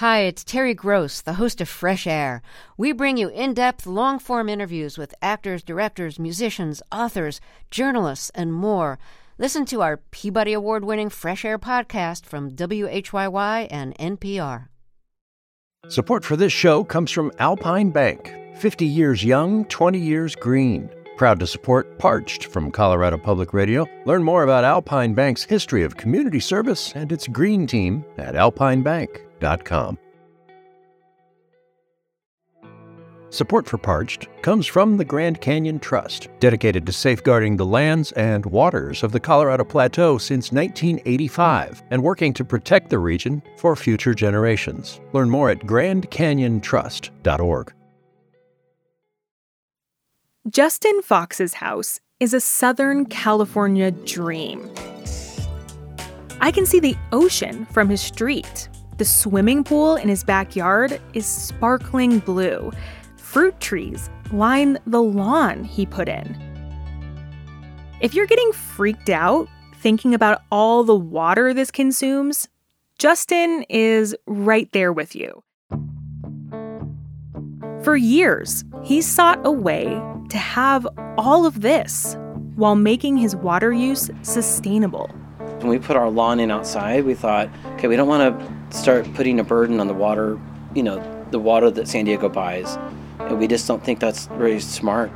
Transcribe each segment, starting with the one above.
Hi, it's Terry Gross, the host of Fresh Air. We bring you in depth, long form interviews with actors, directors, musicians, authors, journalists, and more. Listen to our Peabody Award winning Fresh Air podcast from WHYY and NPR. Support for this show comes from Alpine Bank 50 years young, 20 years green. Proud to support Parched from Colorado Public Radio. Learn more about Alpine Bank's history of community service and its green team at alpinebank.com. Support for Parched comes from the Grand Canyon Trust, dedicated to safeguarding the lands and waters of the Colorado Plateau since 1985 and working to protect the region for future generations. Learn more at grandcanyontrust.org. Justin Fox's house is a Southern California dream. I can see the ocean from his street. The swimming pool in his backyard is sparkling blue. Fruit trees line the lawn he put in. If you're getting freaked out thinking about all the water this consumes, Justin is right there with you. For years, he's sought a way to have all of this while making his water use sustainable. When we put our lawn in outside, we thought, okay, we don't want to start putting a burden on the water, you know, the water that San Diego buys. And we just don't think that's very smart.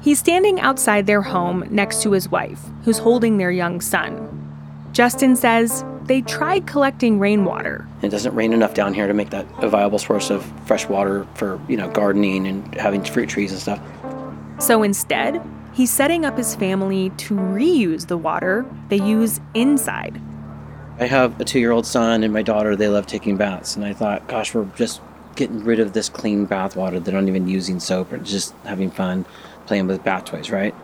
He's standing outside their home next to his wife, who's holding their young son. Justin says they tried collecting rainwater. It doesn't rain enough down here to make that a viable source of fresh water for, you know, gardening and having fruit trees and stuff. So instead, he's setting up his family to reuse the water they use inside. I have a two year old son and my daughter, they love taking baths. And I thought, gosh, we're just getting rid of this clean bath water. They're not even using soap or just having fun playing with bath toys, right?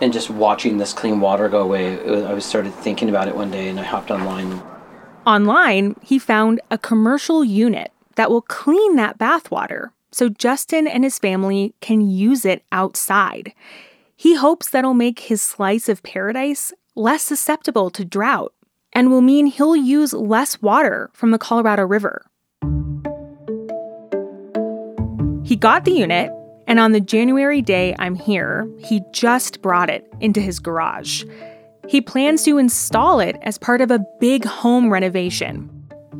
And just watching this clean water go away, I started thinking about it one day and I hopped online. Online, he found a commercial unit that will clean that bath water so Justin and his family can use it outside. He hopes that'll make his slice of paradise less susceptible to drought and will mean he'll use less water from the Colorado River. He got the unit, and on the January day I'm here, he just brought it into his garage. He plans to install it as part of a big home renovation.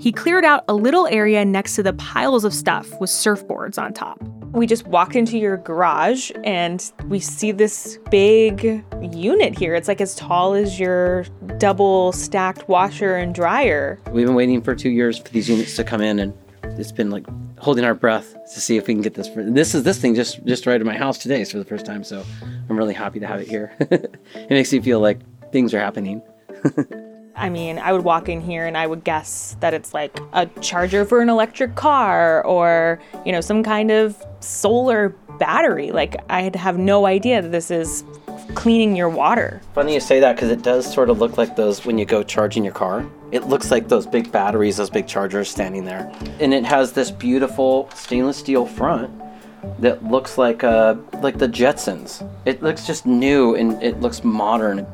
He cleared out a little area next to the piles of stuff with surfboards on top. We just walk into your garage and we see this big unit here. It's like as tall as your double stacked washer and dryer. We've been waiting for two years for these units to come in and it's been like holding our breath to see if we can get this. This is this thing just just right in my house today for the first time, so I'm really happy to have it here. it makes me feel like things are happening. I mean, I would walk in here and I would guess that it's like a charger for an electric car or, you know, some kind of solar battery. Like, I'd have no idea that this is cleaning your water. Funny you say that because it does sort of look like those when you go charging your car. It looks like those big batteries, those big chargers standing there. And it has this beautiful stainless steel front that looks like uh, like the Jetsons. It looks just new and it looks modern.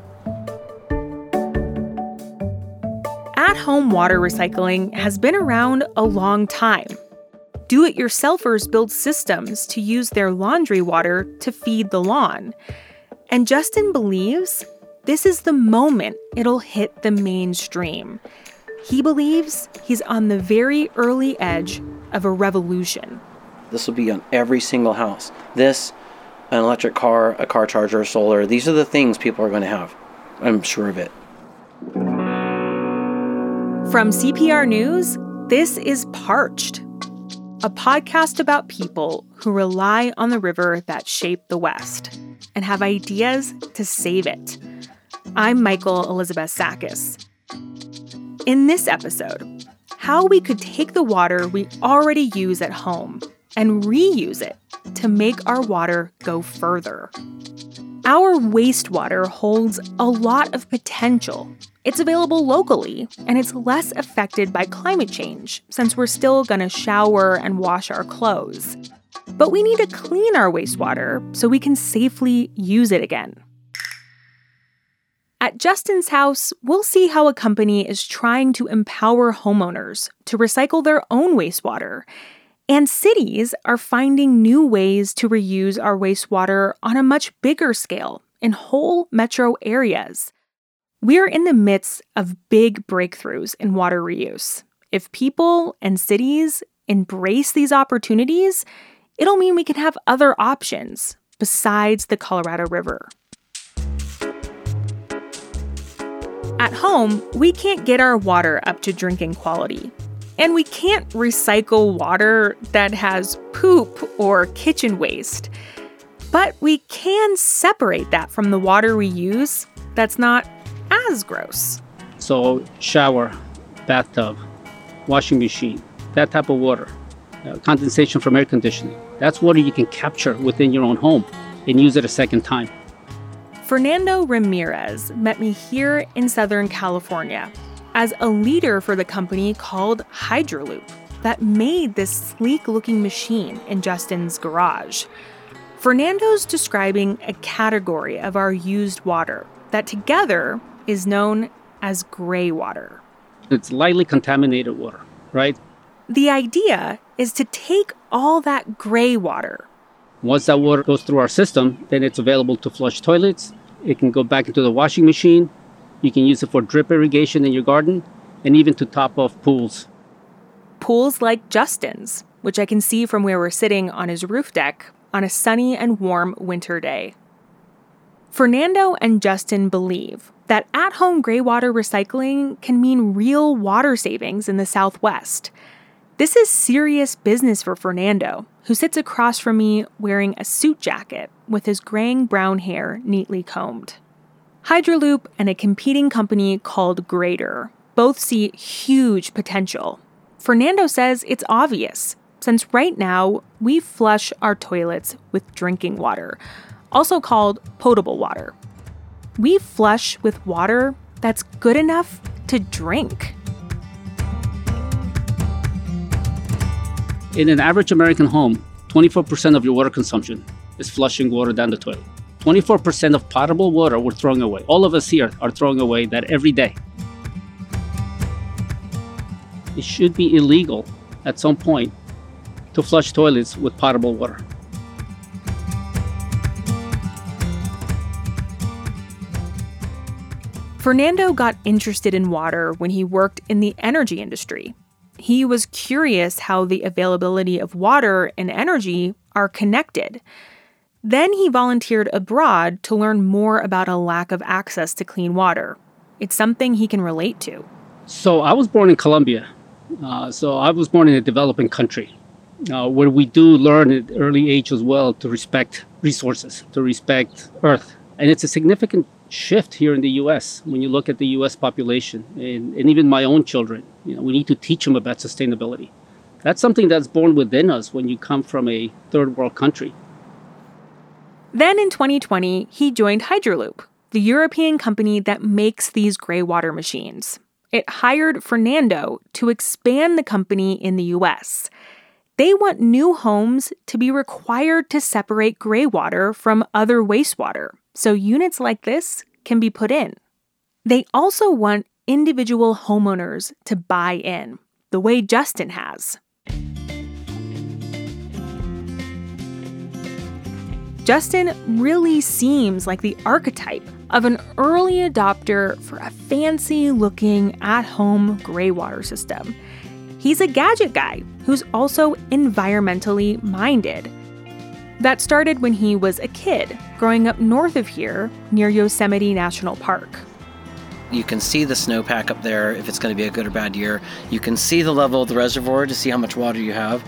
Home water recycling has been around a long time. Do it yourselfers build systems to use their laundry water to feed the lawn. And Justin believes this is the moment it'll hit the mainstream. He believes he's on the very early edge of a revolution. This will be on every single house. This, an electric car, a car charger, solar, these are the things people are going to have. I'm sure of it. From CPR News, this is Parched, a podcast about people who rely on the river that shaped the West and have ideas to save it. I'm Michael Elizabeth Sakas. In this episode, how we could take the water we already use at home and reuse it to make our water go further. Our wastewater holds a lot of potential it's available locally, and it's less affected by climate change since we're still going to shower and wash our clothes. But we need to clean our wastewater so we can safely use it again. At Justin's house, we'll see how a company is trying to empower homeowners to recycle their own wastewater. And cities are finding new ways to reuse our wastewater on a much bigger scale in whole metro areas. We're in the midst of big breakthroughs in water reuse. If people and cities embrace these opportunities, it'll mean we can have other options besides the Colorado River. At home, we can't get our water up to drinking quality. And we can't recycle water that has poop or kitchen waste. But we can separate that from the water we use that's not as gross. So, shower, bathtub, washing machine, that type of water, uh, condensation from air conditioning. That's water you can capture within your own home and use it a second time. Fernando Ramirez met me here in Southern California as a leader for the company called Hydraloop that made this sleek looking machine in Justin's garage. Fernando's describing a category of our used water that together is known as gray water. It's lightly contaminated water, right? The idea is to take all that gray water. Once that water goes through our system, then it's available to flush toilets. It can go back into the washing machine. You can use it for drip irrigation in your garden and even to top off pools. Pools like Justin's, which I can see from where we're sitting on his roof deck on a sunny and warm winter day. Fernando and Justin believe that at home graywater recycling can mean real water savings in the Southwest. This is serious business for Fernando, who sits across from me wearing a suit jacket with his graying brown hair neatly combed. Hydraloop and a competing company called Greyter both see huge potential. Fernando says it's obvious since right now we flush our toilets with drinking water, also called potable water. We flush with water that's good enough to drink. In an average American home, 24% of your water consumption is flushing water down the toilet. 24% of potable water we're throwing away. All of us here are throwing away that every day. It should be illegal at some point to flush toilets with potable water. Fernando got interested in water when he worked in the energy industry. He was curious how the availability of water and energy are connected. Then he volunteered abroad to learn more about a lack of access to clean water. It's something he can relate to. So, I was born in Colombia. Uh, so, I was born in a developing country uh, where we do learn at early age as well to respect resources, to respect Earth. And it's a significant shift here in the U.S. when you look at the U.S. population and, and even my own children. You know, we need to teach them about sustainability. That's something that's born within us when you come from a third world country. Then in 2020, he joined Hydraloop, the European company that makes these gray water machines. It hired Fernando to expand the company in the US. They want new homes to be required to separate gray water from other wastewater, so units like this can be put in. They also want individual homeowners to buy in, the way Justin has. Justin really seems like the archetype of an early adopter for a fancy looking at home gray water system. He's a gadget guy who's also environmentally minded. That started when he was a kid, growing up north of here near Yosemite National Park. You can see the snowpack up there if it's going to be a good or bad year. You can see the level of the reservoir to see how much water you have.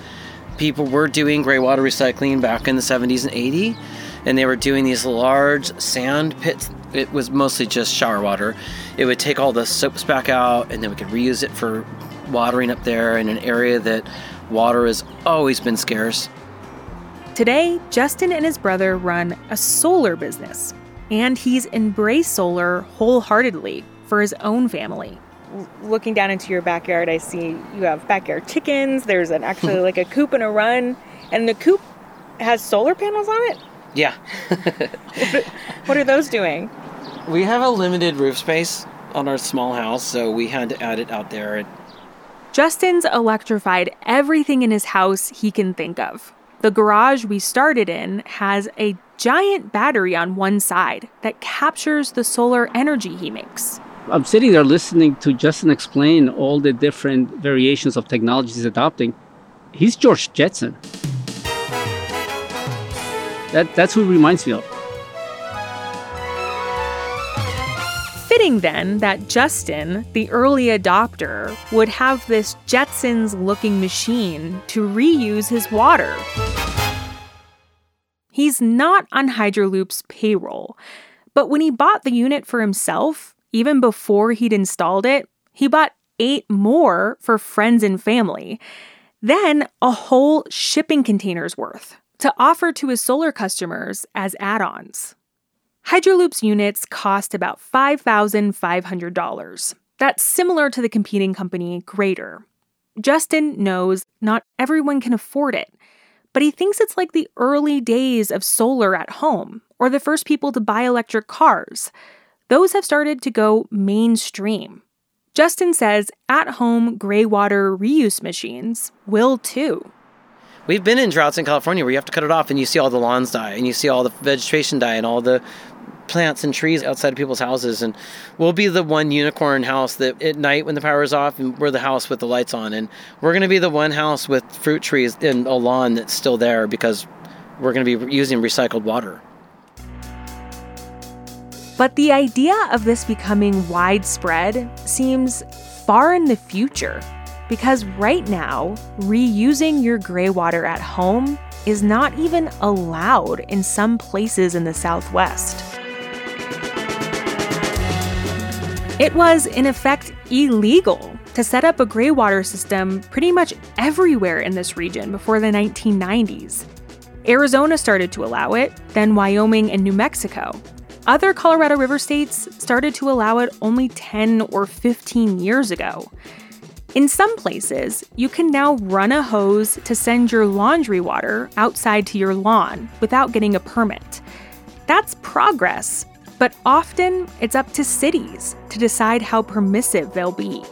People were doing gray water recycling back in the 70s and 80s, and they were doing these large sand pits. It was mostly just shower water. It would take all the soaps back out, and then we could reuse it for watering up there in an area that water has always been scarce. Today, Justin and his brother run a solar business, and he's embraced solar wholeheartedly for his own family. Looking down into your backyard, I see you have backyard chickens. There's an actually like a coop and a run, and the coop has solar panels on it. Yeah. what, are, what are those doing? We have a limited roof space on our small house, so we had to add it out there. Justin's electrified everything in his house he can think of. The garage we started in has a giant battery on one side that captures the solar energy he makes. I'm sitting there listening to Justin explain all the different variations of technologies he's adopting. He's George Jetson. That, that's who he reminds me of. Fitting then that Justin, the early adopter, would have this Jetsons looking machine to reuse his water. He's not on Hydraloop's payroll, but when he bought the unit for himself, even before he'd installed it, he bought eight more for friends and family. Then a whole shipping container's worth to offer to his solar customers as add ons. Hydraloop's units cost about $5,500. That's similar to the competing company Greyter. Justin knows not everyone can afford it, but he thinks it's like the early days of solar at home or the first people to buy electric cars. Those have started to go mainstream. Justin says at home gray water reuse machines will too. We've been in droughts in California where you have to cut it off and you see all the lawns die and you see all the vegetation die and all the plants and trees outside of people's houses and we'll be the one unicorn house that at night when the power is off and we're the house with the lights on and we're going to be the one house with fruit trees and a lawn that's still there because we're going to be using recycled water. But the idea of this becoming widespread seems far in the future because right now, reusing your gray water at home is not even allowed in some places in the Southwest. It was, in effect, illegal to set up a gray water system pretty much everywhere in this region before the 1990s. Arizona started to allow it, then Wyoming and New Mexico. Other Colorado River states started to allow it only 10 or 15 years ago. In some places, you can now run a hose to send your laundry water outside to your lawn without getting a permit. That's progress, but often it's up to cities to decide how permissive they'll be.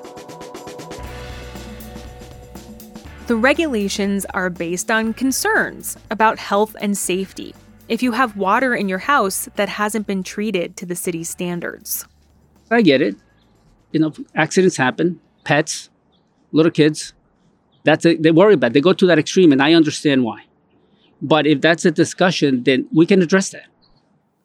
The regulations are based on concerns about health and safety if you have water in your house that hasn't been treated to the city's standards. I get it. You know, accidents happen, pets, little kids. That's a, they worry about. It. They go to that extreme, and I understand why. But if that's a discussion, then we can address that.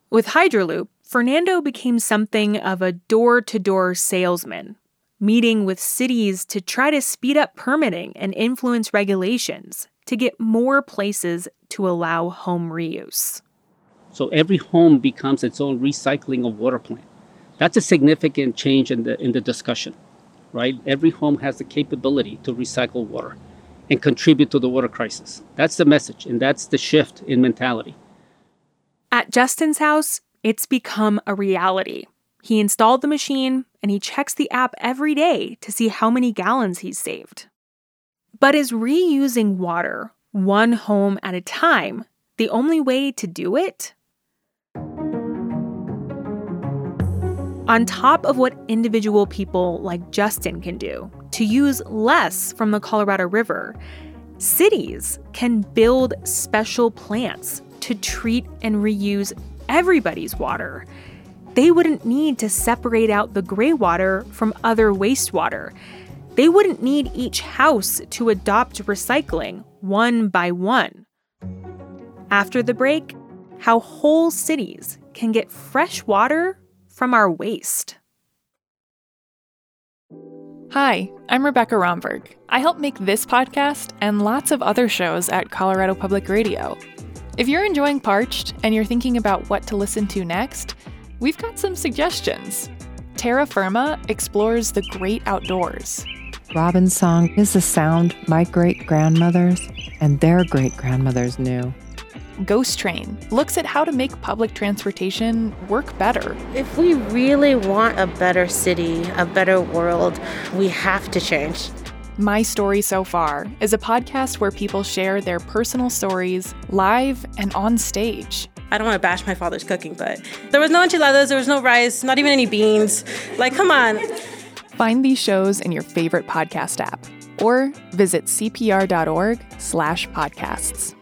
With Hydraloop, Fernando became something of a door to door salesman, meeting with cities to try to speed up permitting and influence regulations to get more places to allow home reuse. So every home becomes its own recycling of water plant. That's a significant change in the in the discussion, right? Every home has the capability to recycle water and contribute to the water crisis. That's the message, and that's the shift in mentality. At Justin's house, it's become a reality. He installed the machine and he checks the app every day to see how many gallons he's saved. But is reusing water, one home at a time, the only way to do it? On top of what individual people like Justin can do to use less from the Colorado River, cities can build special plants to treat and reuse everybody's water. They wouldn't need to separate out the gray water from other wastewater. They wouldn't need each house to adopt recycling one by one. After the break, how whole cities can get fresh water from our waste. Hi, I'm Rebekah Romberg. I help make this podcast and lots of other shows at Colorado Public Radio. If you're enjoying Parched and you're thinking about what to listen to next, we've got some suggestions. Terra Firma explores the great outdoors. Robin's song is a sound my great grandmothers and their great grandmothers knew. Ghost Train looks at how to make public transportation work better. If we really want a better city, a better world, we have to change. My Story So Far is a podcast where people share their personal stories live and on stage. I don't want to bash my father's cooking, but there was no enchiladas, there was no rice, not even any beans. Like, come on. Find these shows in your favorite podcast app or visit cpr.org slash podcasts.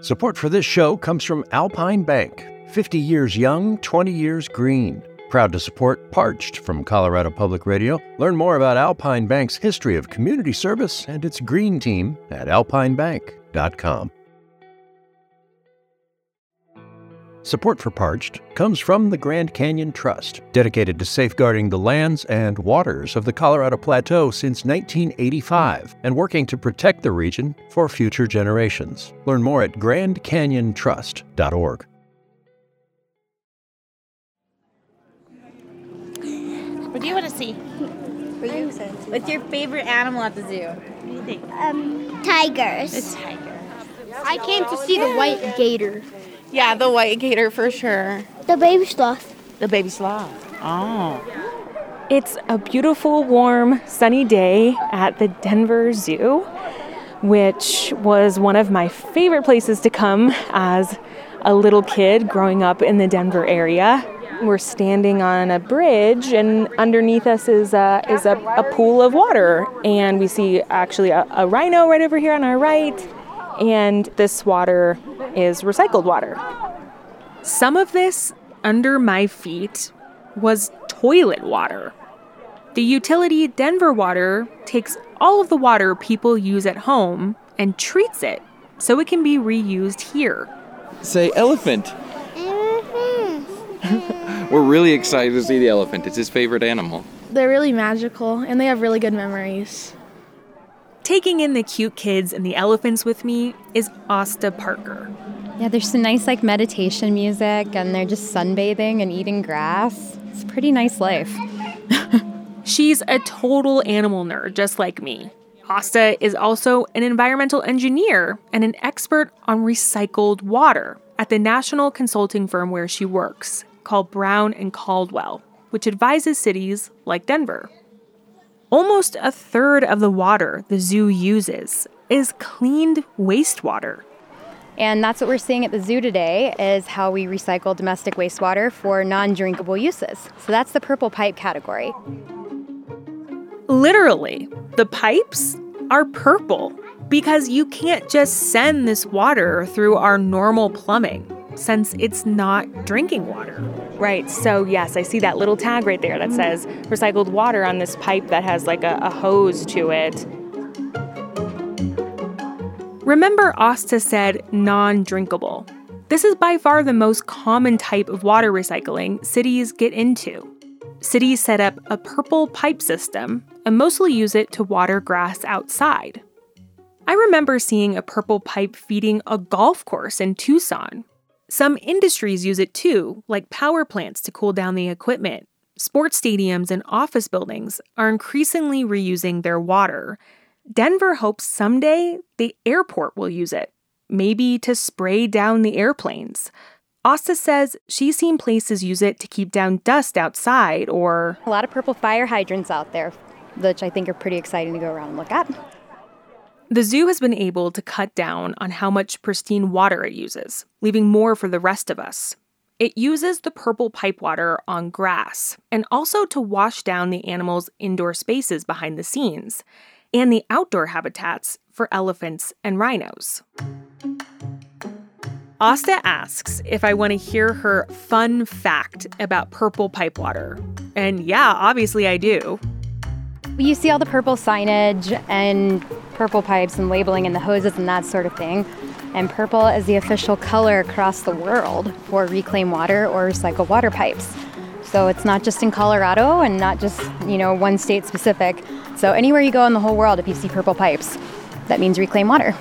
Support for this show comes from Alpine Bank. 50 years young, 20 years green. Proud to support Parched from Colorado Public Radio. Learn more about Alpine Bank's history of community service and its green team at alpinebank.com. Support for Parched comes from the Grand Canyon Trust, dedicated to safeguarding the lands and waters of the Colorado Plateau since 1985 and working to protect the region for future generations. Learn more at grandcanyontrust.org. What do you want to see? What's your favorite animal at the zoo? What do you think? Um, tigers. It's tiger. I came to see the white gator. Yeah, the white gator for sure. The baby sloth. The baby sloth. Oh. It's a beautiful, warm, sunny day at the Denver Zoo, which was one of my favorite places to come as a little kid growing up in the Denver area. We're standing on a bridge, and underneath us is a, is a, a pool of water. And we see actually a, a rhino right over here on our right. And this water is recycled water. Some of this under my feet was toilet water. The utility Denver Water takes all of the water people use at home and treats it so it can be reused here. Say elephant. Mm-hmm. We're really excited to see the elephant. It's his favorite animal. They're really magical and they have really good memories. Taking in the cute kids and the elephants with me is Asta Parker. Yeah, there's some nice like meditation music and they're just sunbathing and eating grass. It's a pretty nice life. She's a total animal nerd, just like me. Asta is also an environmental engineer and an expert on recycled water at the national consulting firm where she works, called Brown and Caldwell, which advises cities like Denver. Almost a third of the water the zoo uses is cleaned wastewater. And that's what we're seeing at the zoo today is how we recycle domestic wastewater for non-drinkable uses. So that's the purple pipe category. Literally, the pipes are purple because you can't just send this water through our normal plumbing since it's not drinking water. Right, so yes, I see that little tag right there that says recycled water on this pipe that has like a, a hose to it. Remember, Asta said non drinkable. This is by far the most common type of water recycling cities get into. Cities set up a purple pipe system and mostly use it to water grass outside. I remember seeing a purple pipe feeding a golf course in Tucson. Some industries use it too, like power plants to cool down the equipment. Sports stadiums and office buildings are increasingly reusing their water. Denver hopes someday the airport will use it, maybe to spray down the airplanes. Asta says she's seen places use it to keep down dust outside or. A lot of purple fire hydrants out there, which I think are pretty exciting to go around and look at. The zoo has been able to cut down on how much pristine water it uses, leaving more for the rest of us. It uses the purple pipe water on grass and also to wash down the animals' indoor spaces behind the scenes and the outdoor habitats for elephants and rhinos. Asta asks if I want to hear her fun fact about purple pipe water. And yeah, obviously I do. You see all the purple signage and purple pipes and labeling and the hoses and that sort of thing. And purple is the official color across the world for reclaimed water or recycled water pipes. So it's not just in Colorado and not just, you know, one state specific. So anywhere you go in the whole world, if you see purple pipes, that means reclaimed water.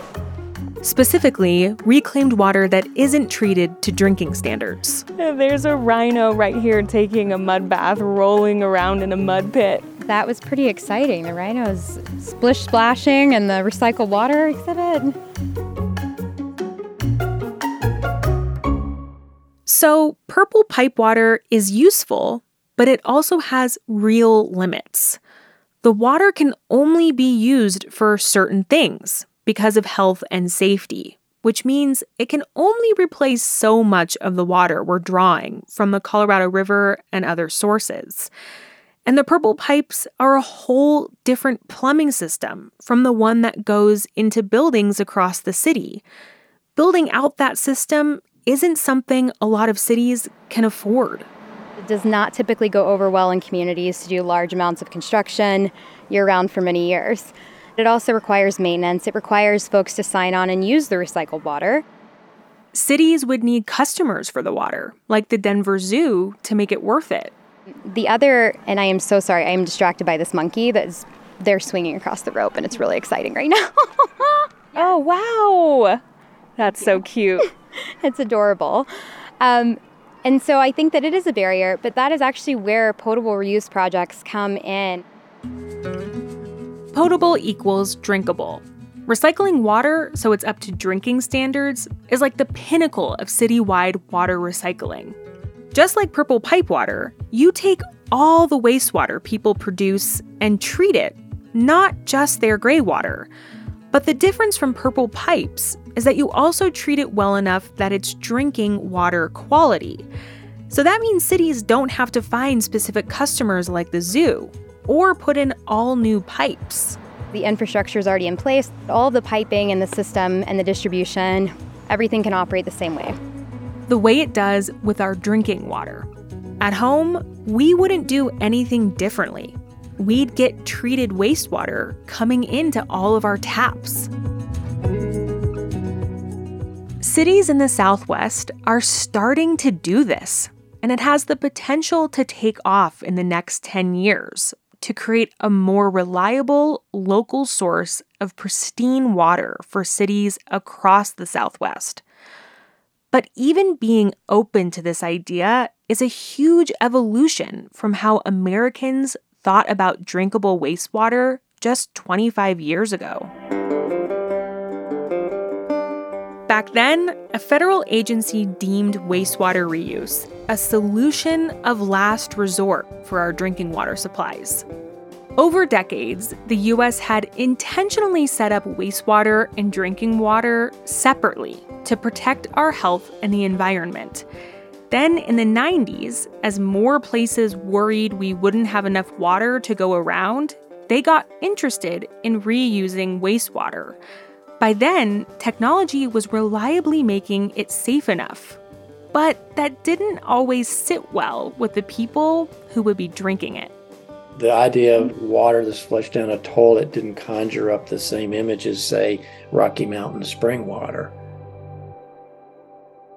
Specifically, reclaimed water that isn't treated to drinking standards. There's a rhino right here taking a mud bath, rolling around in a mud pit. That was pretty exciting. The rhinos splish splashing and the recycled water exhibit. So, purple pipe water is useful, but it also has real limits. The water can only be used for certain things because of health and safety. which means it can only replace so much of the water we're drawing from the Colorado River and other sources. And the purple pipes are a whole different plumbing system from the one that goes into buildings across the city. Building out that system isn't something a lot of cities can afford. It does not typically go over well in communities to do large amounts of construction year round for many years. It also requires maintenance. It requires folks to sign on and use the recycled water. Cities would need customers for the water, like the Denver Zoo, to make it worth it. The other, and I am so sorry, I am distracted by this monkey that's they're swinging across the rope, and it's really exciting right now. oh wow, that's so cute. it's adorable. Um, and so I think that it is a barrier, but that is actually where potable reuse projects come in. Potable equals drinkable. Recycling water so it's up to drinking standards is like the pinnacle of citywide water recycling. Just like purple pipe water, you take all the wastewater people produce and treat it, not just their gray water. But the difference from purple pipes is that you also treat it well enough that it's drinking water quality. So that means cities don't have to find specific customers like the zoo or put in all new pipes. The infrastructure is already in place, all the piping and the system and the distribution, everything can operate the same way the way it does with our drinking water. At home, we wouldn't do anything differently. We'd get treated wastewater coming into all of our taps. Cities in the Southwest are starting to do this, and it has the potential to take off in the next 10 years to create a more reliable local source of pristine water for cities across the Southwest. But even being open to this idea is a huge evolution from how Americans thought about drinkable wastewater just 25 years ago. Back then, a federal agency deemed wastewater reuse a solution of last resort for our drinking water supplies. Over decades, the US had intentionally set up wastewater and drinking water separately to protect our health and the environment. Then in the 90s, as more places worried we wouldn't have enough water to go around, they got interested in reusing wastewater. By then, technology was reliably making it safe enough. But that didn't always sit well with the people who would be drinking it. The idea of water that's flushed down a toilet didn't conjure up the same image as, say, Rocky Mountain spring water.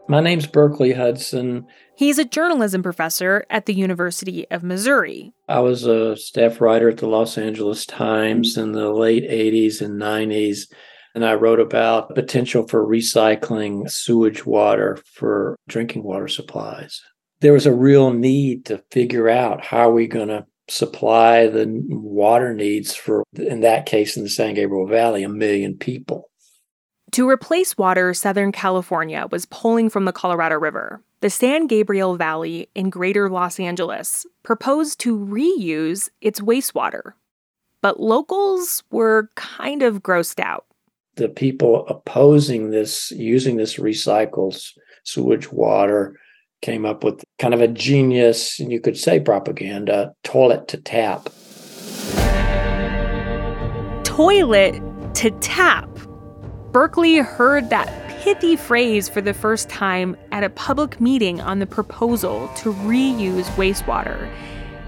My name's Berkeley Hudson. He's a journalism professor at the University of Missouri. I was a staff writer at the Los Angeles Times in the late 80s and 90s, and I wrote about potential for recycling sewage water for drinking water supplies. There was a real need to figure out how are we going to supply the water needs for, in that case, in the San Gabriel Valley, a million people. To replace water, Southern California was pulling from the Colorado River. The San Gabriel Valley in greater Los Angeles proposed to reuse its wastewater. But locals were kind of grossed out. The people opposing this, using this recycled sewage water, came up with kind of a genius, and you could say propaganda toilet to tap. Toilet to tap. Berkeley heard that pithy phrase for the first time at a public meeting on the proposal to reuse wastewater.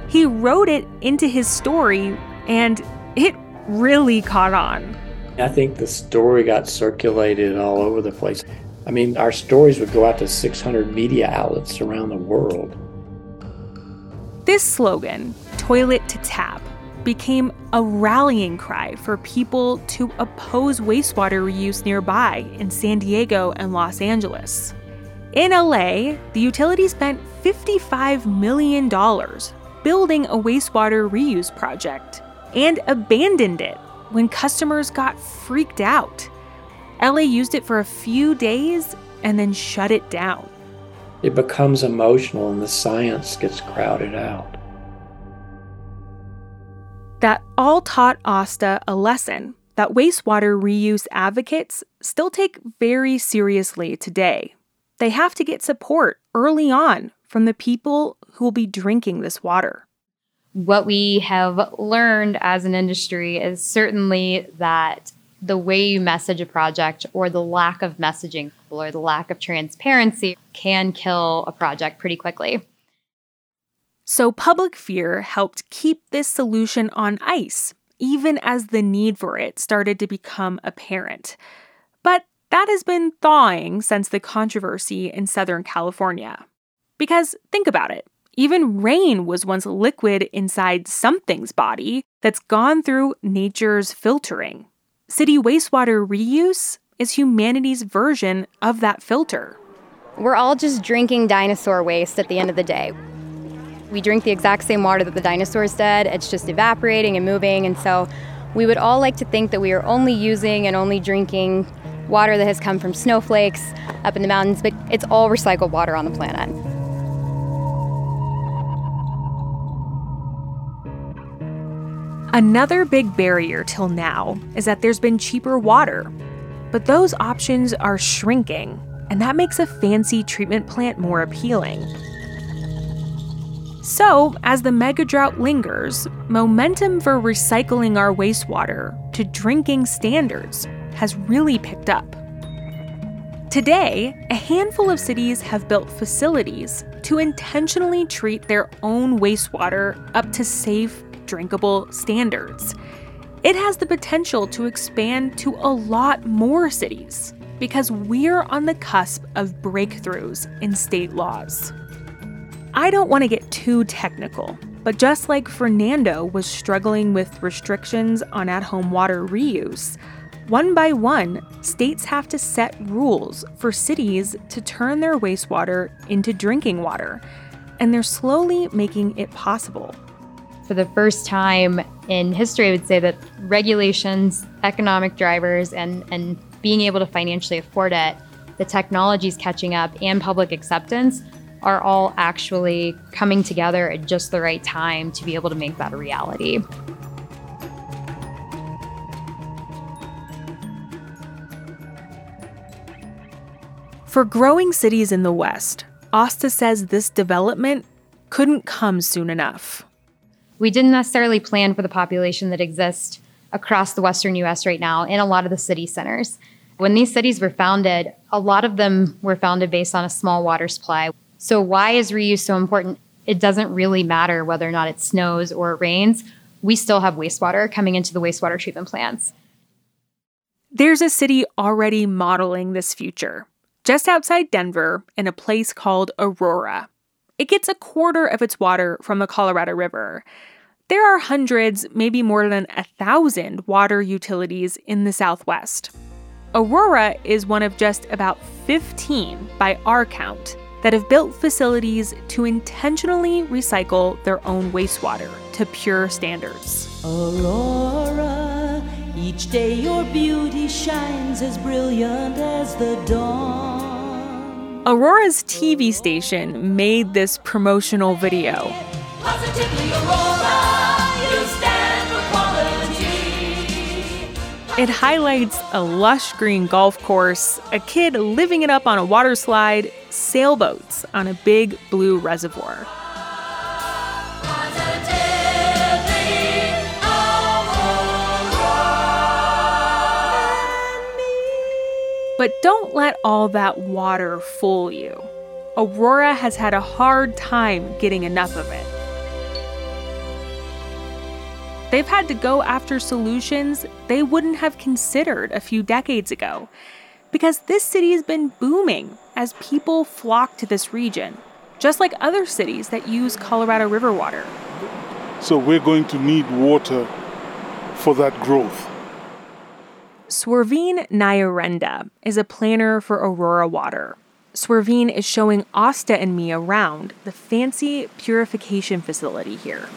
He wrote it into his story, and it really caught on. I think the story got circulated all over the place. I mean, our stories would go out to 600 media outlets around the world. This slogan, toilet to tap, became a rallying cry for people to oppose wastewater reuse nearby in San Diego and Los Angeles. In LA, the utility spent $55 million building a wastewater reuse project and abandoned it when customers got freaked out. LA used it for a few days and then shut it down. It becomes emotional and the science gets crowded out that all taught Asta a lesson that wastewater reuse advocates still take very seriously today. They have to get support early on from the people who will be drinking this water. What we have learned as an industry is certainly that the way you message a project or the lack of messaging or the lack of transparency can kill a project pretty quickly. So, public fear helped keep this solution on ice, even as the need for it started to become apparent. But that has been thawing since the controversy in Southern California. Because think about it even rain was once liquid inside something's body that's gone through nature's filtering. City wastewater reuse is humanity's version of that filter. We're all just drinking dinosaur waste at the end of the day. We drink the exact same water that the dinosaurs did, it's just evaporating and moving. And so we would all like to think that we are only using and only drinking water that has come from snowflakes up in the mountains, but it's all recycled water on the planet. Another big barrier till now is that there's been cheaper water. But those options are shrinking, and that makes a fancy treatment plant more appealing. So, as the mega drought lingers, momentum for recycling our wastewater to drinking standards has really picked up. Today, a handful of cities have built facilities to intentionally treat their own wastewater up to safe drinkable standards. It has the potential to expand to a lot more cities because we're on the cusp of breakthroughs in state laws. I don't want to get too technical, but just like Fernando was struggling with restrictions on at home water reuse, one by one, states have to set rules for cities to turn their wastewater into drinking water, and they're slowly making it possible for the first time in history, I would say that regulations, economic drivers, and, and being able to financially afford it, the technologies catching up, and public acceptance are all actually coming together at just the right time to be able to make that a reality. For growing cities in the West, Asta says this development couldn't come soon enough we didn't necessarily plan for the population that exists across the western US right now in a lot of the city centers. When these cities were founded, a lot of them were founded based on a small water supply. So, why is reuse so important? It doesn't really matter whether or not it snows or it rains. We still have wastewater coming into the wastewater treatment plants. There's a city already modeling this future, just outside Denver in a place called Aurora. It gets a quarter of its water from the Colorado River. There are hundreds, maybe more than a thousand, water utilities in the Southwest. Aurora is one of just about 15, by our count, that have built facilities to intentionally recycle their own wastewater to pure standards. Aurora, each day your beauty shines as brilliant as the dawn. Aurora's TV station made this promotional video. It highlights a lush green golf course, a kid living it up on a water slide, sailboats on a big blue reservoir. But don't let all that water fool you. Aurora has had a hard time getting enough of it. They've had to go after solutions they wouldn't have considered a few decades ago because this city has been booming as people flock to this region, just like other cities that use Colorado River water. So we're going to need water for that growth. Swerveen Nyarenda is a planner for Aurora Water. Swerveen is showing Asta and me around the fancy purification facility here.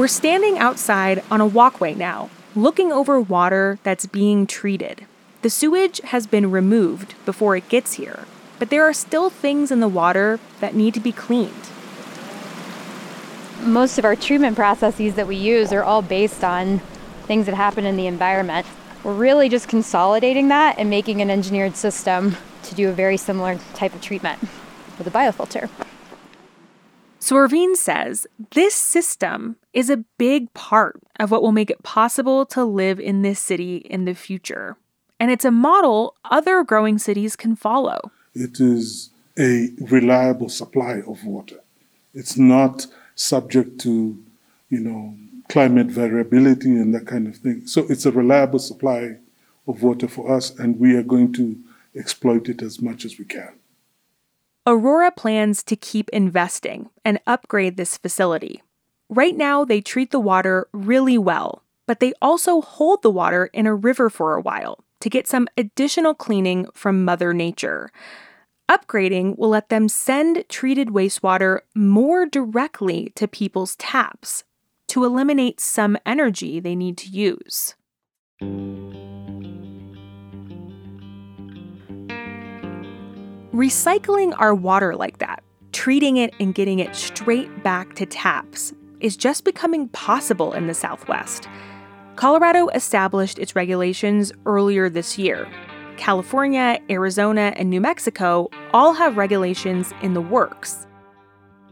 We're standing outside on a walkway now, looking over water that's being treated. The sewage has been removed before it gets here, but there are still things in the water that need to be cleaned. most of our treatment processes that we use are all based on things that happen in the environment. We're really just consolidating that and making an engineered system to do a very similar type of treatment with a biofilter. So Irvine says this system is a big part of what will make it possible to live in this city in the future. And it's a model other growing cities can follow. It is a reliable supply of water. It's not subject to, you know, climate variability and that kind of thing. So it's a reliable supply of water for us, and we are going to exploit it as much as we can. Aurora plans to keep investing and upgrade this facility. Right now, they treat the water really well, but they also hold the water in a river for a while to get some additional cleaning from Mother Nature. Upgrading will let them send treated wastewater more directly to people's taps to eliminate some energy they need to use. Recycling our water like that, treating it and getting it straight back to taps, is just becoming possible in the Southwest. Colorado established its regulations earlier this year. California, Arizona, and New Mexico all have regulations in the works.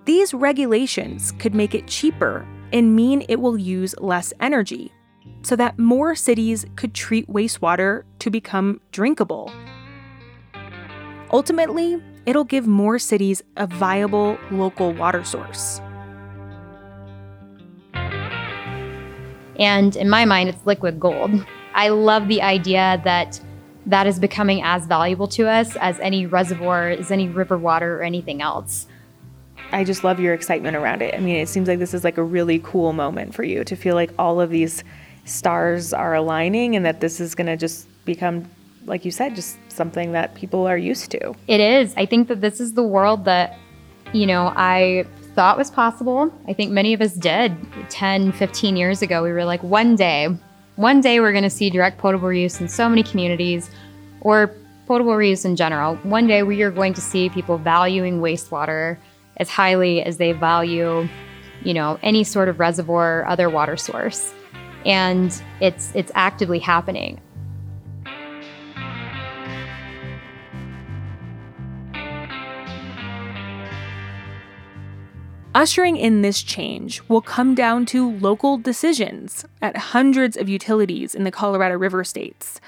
These regulations could make it cheaper and mean it will use less energy, so that more cities could treat wastewater to become drinkable. Ultimately, it'll give more cities a viable local water source. And in my mind, it's liquid gold. I love the idea that that is becoming as valuable to us as any reservoir, as any river water, or anything else. I just love your excitement around it. I mean, it seems like this is like a really cool moment for you to feel like all of these stars are aligning and that this is going to just become, like you said, just something that people are used to. It is. I think that this is the world that, you know, I thought was possible. I think many of us did 10, 15 years ago. We were like, one day, one day we're going to see direct potable reuse in so many communities or potable reuse in general. One day we are going to see people valuing wastewater as highly as they value, you know, any sort of reservoir or other water source. And it's it's actively happening. Ushering in this change will come down to local decisions at hundreds of utilities in the Colorado River states.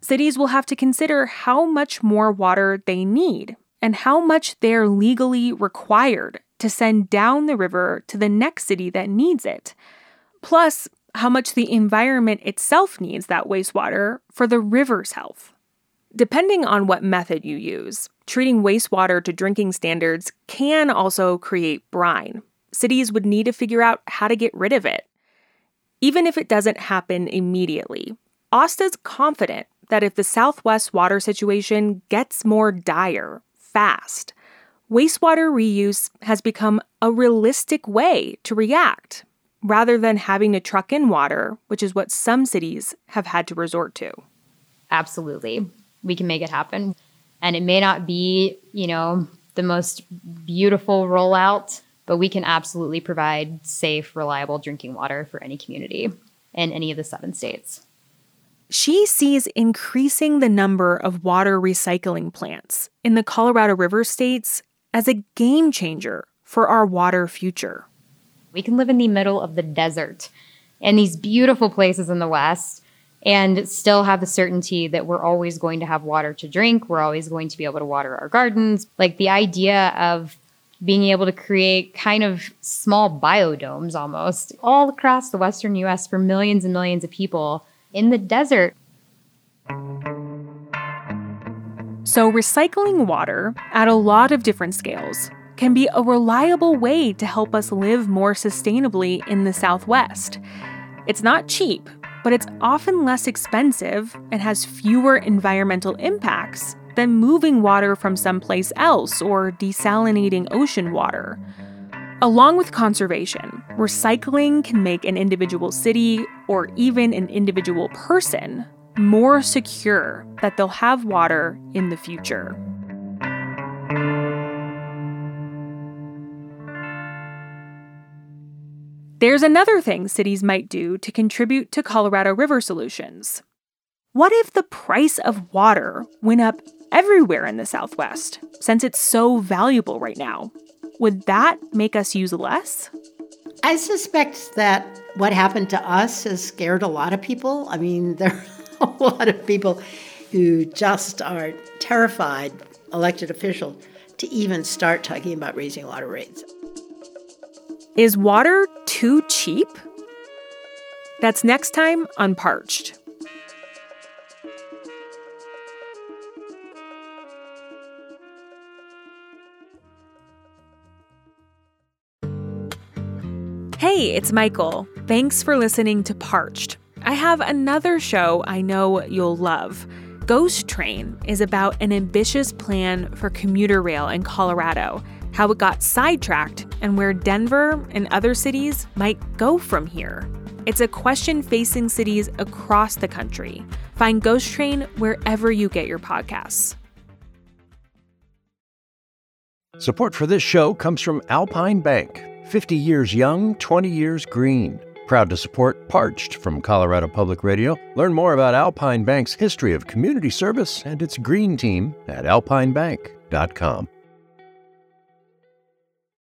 Cities will have to consider how much more water they need and how much they're legally required to send down the river to the next city that needs it. Plus, how much the environment itself needs that wastewater for the river's health. Depending on what method you use, treating wastewater to drinking standards can also create brine. Cities would need to figure out how to get rid of it. Even if it doesn't happen immediately, AUSTA's confident that if the Southwest water situation gets more dire fast, wastewater reuse has become a realistic way to react rather than having to truck in water, which is what some cities have had to resort to. Absolutely we can make it happen. And it may not be, you know, the most beautiful rollout, but we can absolutely provide safe, reliable drinking water for any community in any of the seven states. She sees increasing the number of water recycling plants in the Colorado River states as a game changer for our water future. We can live in the middle of the desert in these beautiful places in the West and still have the certainty that we're always going to have water to drink. We're always going to be able to water our gardens. Like the idea of being able to create kind of small biodomes almost all across the Western US for millions and millions of people in the desert. So, recycling water at a lot of different scales can be a reliable way to help us live more sustainably in the Southwest. It's not cheap, but it's often less expensive and has fewer environmental impacts than moving water from someplace else or desalinating ocean water. Along with conservation, recycling can make an individual city or even an individual person more secure that they'll have water in the future. There's another thing cities might do to contribute to Colorado River solutions. What if the price of water went up everywhere in the Southwest, since it's so valuable right now? Would that make us use less? I suspect that what happened to us has scared a lot of people. I mean, there are a lot of people who just are terrified, elected officials, to even start talking about raising water rates. Is water too cheap? That's next time on Parched. Hey, it's Michael. Thanks for listening to Parched. I have another show I know you'll love. Ghost Train is about an ambitious plan for commuter rail in Colorado, how it got sidetracked, and where Denver and other cities might go from here. It's a question facing cities across the country. Find Ghost Train wherever you get your podcasts. Support for this show comes from Alpine Bank. 50 years young, 20 years green. Proud to support Parched from Colorado Public Radio. Learn more about Alpine Bank's history of community service and its green team at alpinebank.com.